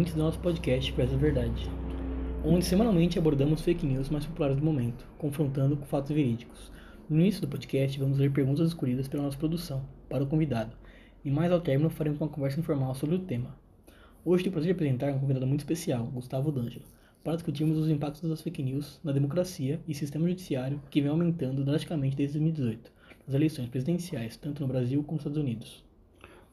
Ouvintes do nosso podcast Pressa Verdade, onde semanalmente abordamos fake news mais populares do momento, confrontando com fatos verídicos. No início do podcast, vamos ler perguntas escolhidas pela nossa produção, para o convidado, e mais ao término faremos uma conversa informal sobre o tema. Hoje tenho o prazer de apresentar um convidado muito especial, Gustavo D'Angelo, para discutirmos os impactos das fake news na democracia e sistema judiciário que vem aumentando drasticamente desde 2018, nas eleições presidenciais, tanto no Brasil como nos Estados Unidos.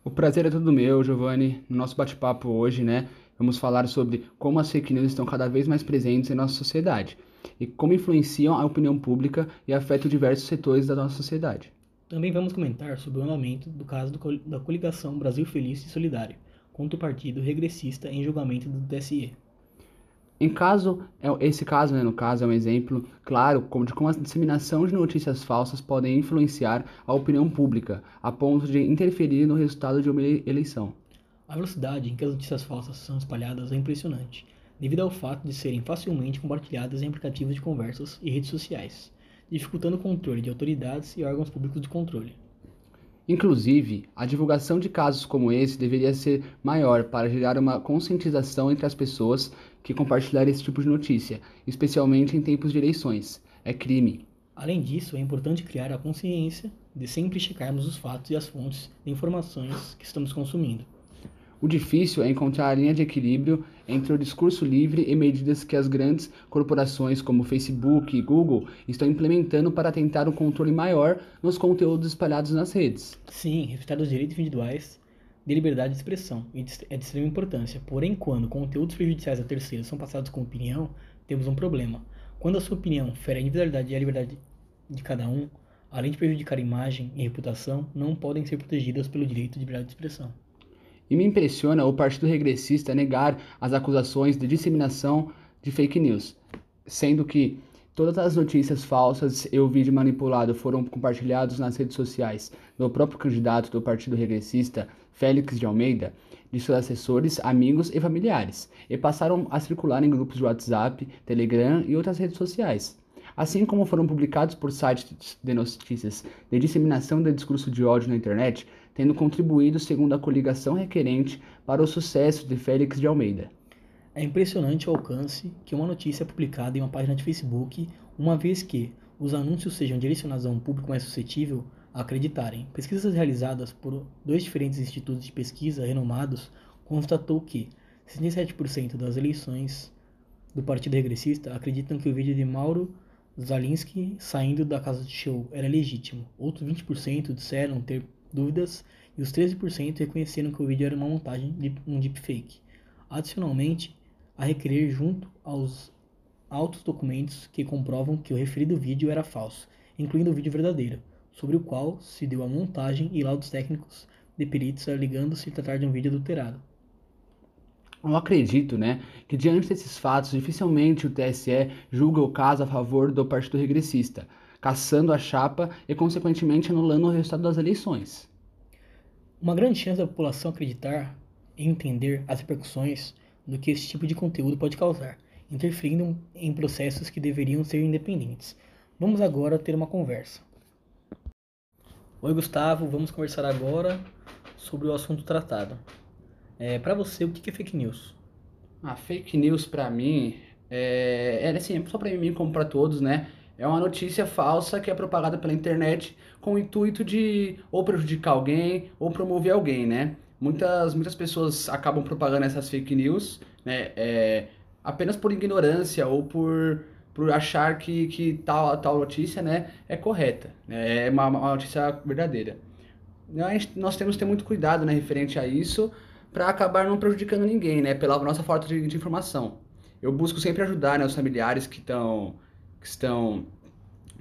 O prazer é todo meu, Giovanni. No nosso bate-papo hoje, né, vamos falar sobre como as fake news estão cada vez mais presentes em nossa sociedade e como influenciam a opinião pública e afetam diversos setores da nossa sociedade. Também vamos comentar sobre o andamento do caso do, da coligação Brasil Feliz e Solidário contra o partido regressista em julgamento do TSE. Em caso, é esse caso, né, no caso, é um exemplo claro de como a disseminação de notícias falsas podem influenciar a opinião pública, a ponto de interferir no resultado de uma eleição. A velocidade em que as notícias falsas são espalhadas é impressionante, devido ao fato de serem facilmente compartilhadas em aplicativos de conversas e redes sociais, dificultando o controle de autoridades e órgãos públicos de controle. Inclusive, a divulgação de casos como esse deveria ser maior para gerar uma conscientização entre as pessoas que compartilharem esse tipo de notícia, especialmente em tempos de eleições. É crime. Além disso, é importante criar a consciência de sempre checarmos os fatos e as fontes de informações que estamos consumindo. O difícil é encontrar a linha de equilíbrio entre o discurso livre e medidas que as grandes corporações como Facebook e Google estão implementando para tentar um controle maior nos conteúdos espalhados nas redes. Sim, respeitar os direitos individuais de liberdade de expressão é de extrema importância. Porém, quando conteúdos prejudiciais a terceiros são passados com opinião, temos um problema. Quando a sua opinião fere a individualidade e a liberdade de cada um, além de prejudicar a imagem e reputação, não podem ser protegidas pelo direito de liberdade de expressão. E me impressiona o Partido Regressista negar as acusações de disseminação de fake news, sendo que todas as notícias falsas e o vídeo manipulado foram compartilhados nas redes sociais. Do próprio candidato do Partido Regressista, Félix de Almeida, de seus assessores, amigos e familiares, e passaram a circular em grupos de WhatsApp, Telegram e outras redes sociais. Assim como foram publicados por sites de notícias de disseminação de discurso de ódio na internet, tendo contribuído, segundo a coligação requerente, para o sucesso de Félix de Almeida. É impressionante o alcance que uma notícia é publicada em uma página de Facebook, uma vez que os anúncios sejam direcionados a um público mais suscetível a acreditarem. Pesquisas realizadas por dois diferentes institutos de pesquisa renomados constatou que 67% das eleições do Partido Regressista acreditam que o vídeo de Mauro Zalinski saindo da casa de show era legítimo. Outros 20% disseram ter dúvidas e os 13% reconheceram que o vídeo era uma montagem de um deepfake. Adicionalmente, a requerer junto aos altos documentos que comprovam que o referido vídeo era falso, incluindo o vídeo verdadeiro, sobre o qual se deu a montagem e laudos técnicos de peritos alegando se tratar de um vídeo adulterado. Eu acredito, né, que diante desses fatos, dificilmente o TSE julga o caso a favor do Partido Regressista, caçando a chapa e, consequentemente, anulando o resultado das eleições. Uma grande chance da população acreditar e entender as repercussões do que esse tipo de conteúdo pode causar, interferindo em processos que deveriam ser independentes. Vamos agora ter uma conversa. Oi, Gustavo, vamos conversar agora sobre o assunto tratado. É, para você, o que é fake news? A ah, fake news para mim é, é assim, só para mim como para todos, né? É uma notícia falsa que é propagada pela internet com o intuito de ou prejudicar alguém ou promover alguém, né? Muitas, muitas pessoas acabam propagando essas fake news, né? É, apenas por ignorância ou por, por achar que, que tal, tal notícia, né, é correta, né? É uma, uma notícia verdadeira. Nós, nós temos que ter muito cuidado, né, referente a isso, para acabar não prejudicando ninguém, né? Pela nossa falta de, de informação. Eu busco sempre ajudar né, os familiares que, tão, que estão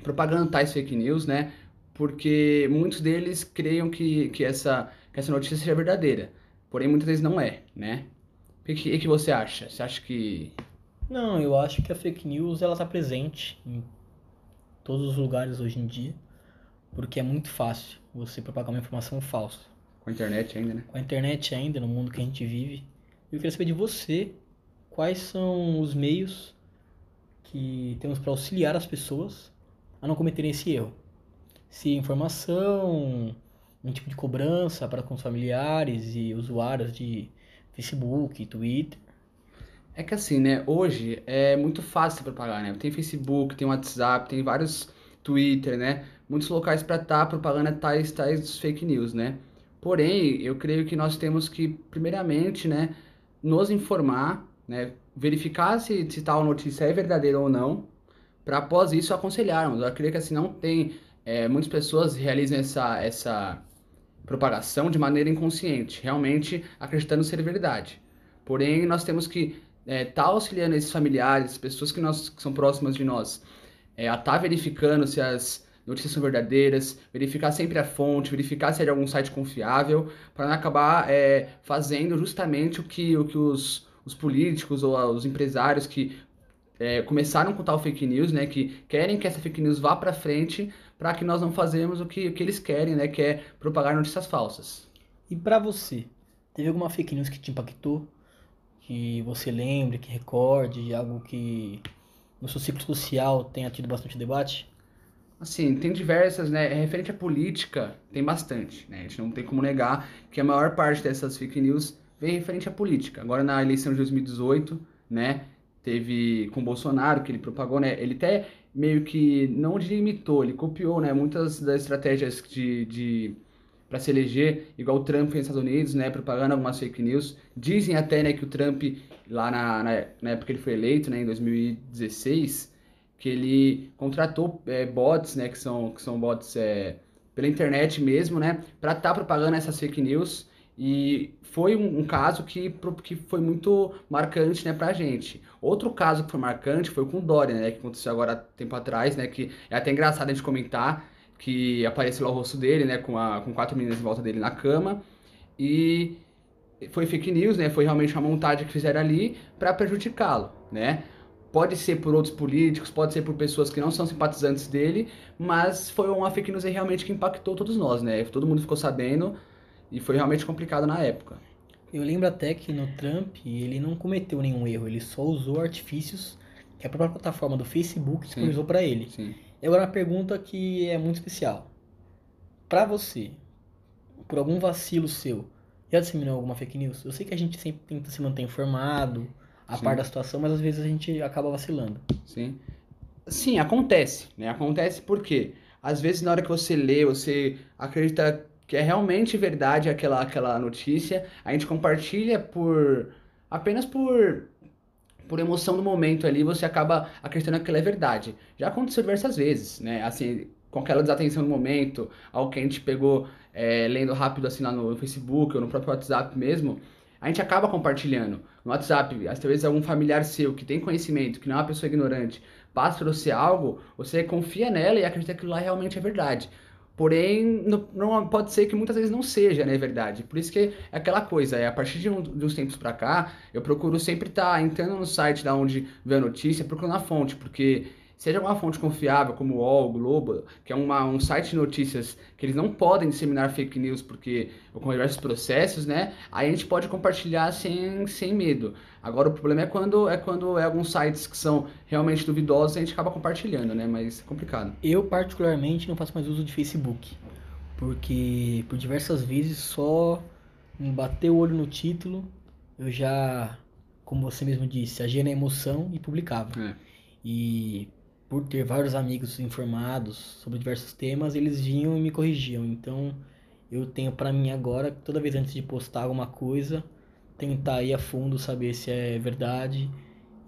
propagando tais fake news, né? Porque muitos deles creiam que, que, essa, que essa notícia seja verdadeira. Porém, muitas vezes não é, né? O que, que, você acha? Você acha que... Não, eu acho que a fake news ela está presente em todos os lugares hoje em dia, porque é muito fácil você propagar uma informação falsa. Com a internet ainda, né? Com a internet ainda, no mundo que a gente vive. Eu queria saber de você quais são os meios que temos para auxiliar as pessoas a não cometerem esse erro. Se informação, um tipo de cobrança para com os familiares e usuários de Facebook, Twitter. É que assim, né? Hoje é muito fácil propagar, né? Tem Facebook, tem WhatsApp, tem vários Twitter, né? Muitos locais para estar tá propagando tais, tais fake news, né? Porém, eu creio que nós temos que, primeiramente, né, nos informar, né, verificar se, se tal notícia é verdadeira ou não, para após isso aconselharmos. Eu creio que assim não tem é, muitas pessoas realizam essa essa propagação de maneira inconsciente, realmente acreditando ser verdade. Porém, nós temos que é, tá auxiliando esses familiares, pessoas que, nós, que são próximas de nós, é, a estar tá verificando se as notícias são verdadeiras, verificar sempre a fonte, verificar se é de algum site confiável, para não acabar é, fazendo justamente o que, o que os, os políticos ou os empresários que é, começaram com tal fake news, né, que querem que essa fake news vá para frente, para que nós não fazemos o que, o que eles querem, né, que é propagar notícias falsas. E para você, teve alguma fake news que te impactou? Que você lembre, que recorde, algo que no seu ciclo social tenha tido bastante debate? Assim, tem diversas, né? Referente à política, tem bastante, né? A gente não tem como negar que a maior parte dessas fake news vem referente à política. Agora, na eleição de 2018, né? teve com Bolsonaro, que ele propagou, né? Ele até meio que não limitou, ele copiou, né? Muitas das estratégias de, de para se eleger, igual o Trump nos Estados Unidos, né? Propagando algumas fake news. Dizem até, né, que o Trump, lá na, na, na época que ele foi eleito, né, em 2016, que ele contratou é, bots, né, que são, que são bots é, pela internet mesmo, né, para estar tá propagando essas fake news e foi um, um, caso que, que foi muito marcante né, pra gente. Outro caso que foi marcante foi com o Dória, né? Que aconteceu agora tempo atrás, né? Que é até engraçado a gente comentar que apareceu lá o rosto dele, né? Com, a, com quatro meninas em volta dele na cama. E foi fake news, né? Foi realmente uma montagem que fizeram ali para prejudicá-lo, né? Pode ser por outros políticos, pode ser por pessoas que não são simpatizantes dele, mas foi uma fake news realmente que impactou todos nós, né? Todo mundo ficou sabendo e foi realmente complicado na época. Eu lembro até que no Trump ele não cometeu nenhum erro, ele só usou artifícios que a própria plataforma do Facebook disponibilizou para ele. Sim. E agora uma pergunta que é muito especial. Para você, por algum vacilo seu, já disseminou alguma fake news? Eu sei que a gente sempre tenta se manter informado, a Sim. par da situação, mas às vezes a gente acaba vacilando. Sim. Sim, acontece, né? Acontece porque às vezes na hora que você lê, você acredita que é realmente verdade aquela, aquela notícia, a gente compartilha por apenas por por emoção do momento ali, você acaba acreditando que aquilo é verdade. Já aconteceu diversas vezes, né? Assim, com aquela desatenção no momento, algo que a gente pegou é, lendo rápido assim lá no Facebook ou no próprio WhatsApp mesmo, a gente acaba compartilhando. No WhatsApp, às vezes algum familiar seu que tem conhecimento, que não é uma pessoa ignorante, passa para você algo, você confia nela e acredita que aquilo lá realmente é verdade. Porém, não, não, pode ser que muitas vezes não seja, né, verdade? Por isso que é aquela coisa, é a partir de, um, de uns tempos para cá, eu procuro sempre estar tá entrando no site da onde vê a notícia, procurando a fonte, porque seja uma fonte confiável, como o UOL, Globo, que é uma, um site de notícias que eles não podem disseminar fake news porque com diversos processos, né? Aí a gente pode compartilhar sem, sem medo. Agora o problema é quando é quando é alguns sites que são realmente duvidosos, a gente acaba compartilhando, né? Mas é complicado. Eu particularmente não faço mais uso de Facebook, porque por diversas vezes só bater o olho no título, eu já, como você mesmo disse, agia na emoção e publicava. É. E por ter vários amigos informados sobre diversos temas, eles vinham e me corrigiam. Então, eu tenho para mim agora, toda vez antes de postar alguma coisa, tentar ir a fundo, saber se é verdade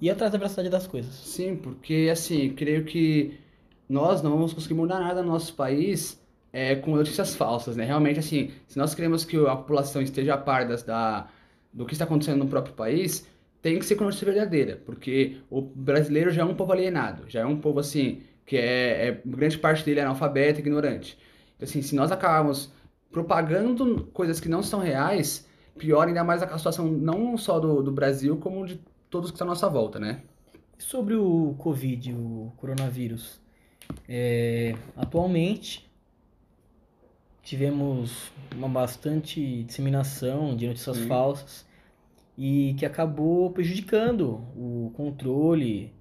e atrás da veracidade das coisas. Sim, porque assim, creio que nós não vamos conseguir mudar nada no nosso país é, com notícias falsas, né? Realmente, assim, se nós queremos que a população esteja a par das, da, do que está acontecendo no próprio país, tem que ser notícia verdadeira, porque o brasileiro já é um povo alienado, já é um povo assim, que é, é grande parte dele é analfabeto, ignorante. Então, assim, se nós acabarmos propagando coisas que não são reais, pior ainda mais a situação não só do, do Brasil, como de todos que estão à nossa volta, né? Sobre o Covid, o coronavírus, é, atualmente tivemos uma bastante disseminação de notícias Sim. falsas e que acabou prejudicando o controle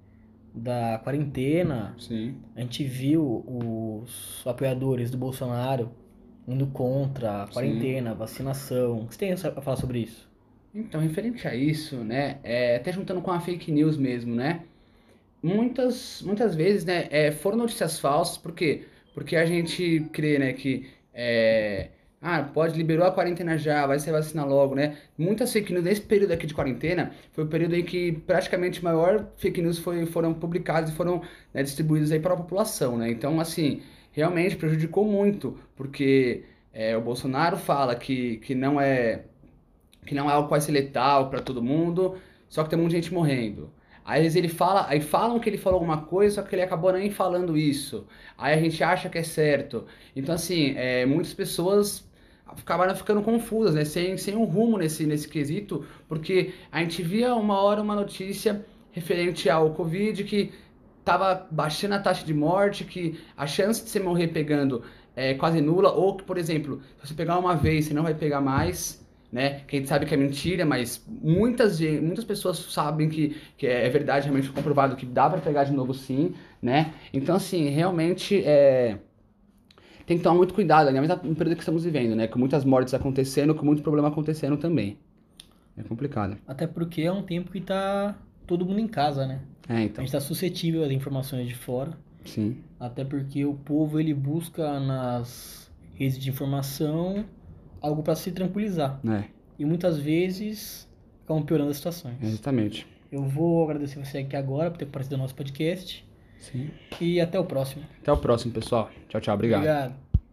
da quarentena. Sim. A gente viu os apoiadores do Bolsonaro indo contra a quarentena, Sim. vacinação. O que você tem a falar sobre isso? Então, referente a isso, né, é, até juntando com a fake news mesmo, né, muitas, muitas vezes, né, é, foram notícias falsas, por quê? Porque a gente crê, né, que é, ah, pode, liberou a quarentena já, vai ser vacina logo, né? Muitas fake news nesse período aqui de quarentena foi o período em que praticamente maior fake news foi, foram publicadas e foram né, distribuídas aí para a população, né? Então, assim, realmente prejudicou muito, porque é, o Bolsonaro fala que, que não é que não é algo ser letal para todo mundo, só que tem muita gente morrendo. Aí ele fala, aí falam que ele falou alguma coisa, só que ele acabou nem falando isso. Aí a gente acha que é certo. Então, assim, é, muitas pessoas acabaram ficando confusas, né? Sem, sem um rumo nesse, nesse quesito, porque a gente via uma hora uma notícia referente ao Covid que estava baixando a taxa de morte, que a chance de você morrer pegando é quase nula, ou que, por exemplo, se você pegar uma vez, você não vai pegar mais né? Que a gente sabe que é mentira, mas muitas, muitas pessoas sabem que, que é verdade, realmente comprovado que dá para pegar de novo sim, né? Então, assim, realmente é... tem que tomar muito cuidado, ainda mais no período que estamos vivendo, né? Com muitas mortes acontecendo, com muito problema acontecendo também. É complicado. Até porque é um tempo que tá todo mundo em casa, né? É, então. A gente tá suscetível às informações de fora. Sim. Até porque o povo, ele busca nas redes de informação algo para se tranquilizar. É. E muitas vezes ficam piorando as situações. Exatamente. Eu vou agradecer você aqui agora por ter participado do nosso podcast. Sim. E até o próximo. Até o próximo, pessoal. Tchau, tchau. Obrigado. Obrigado.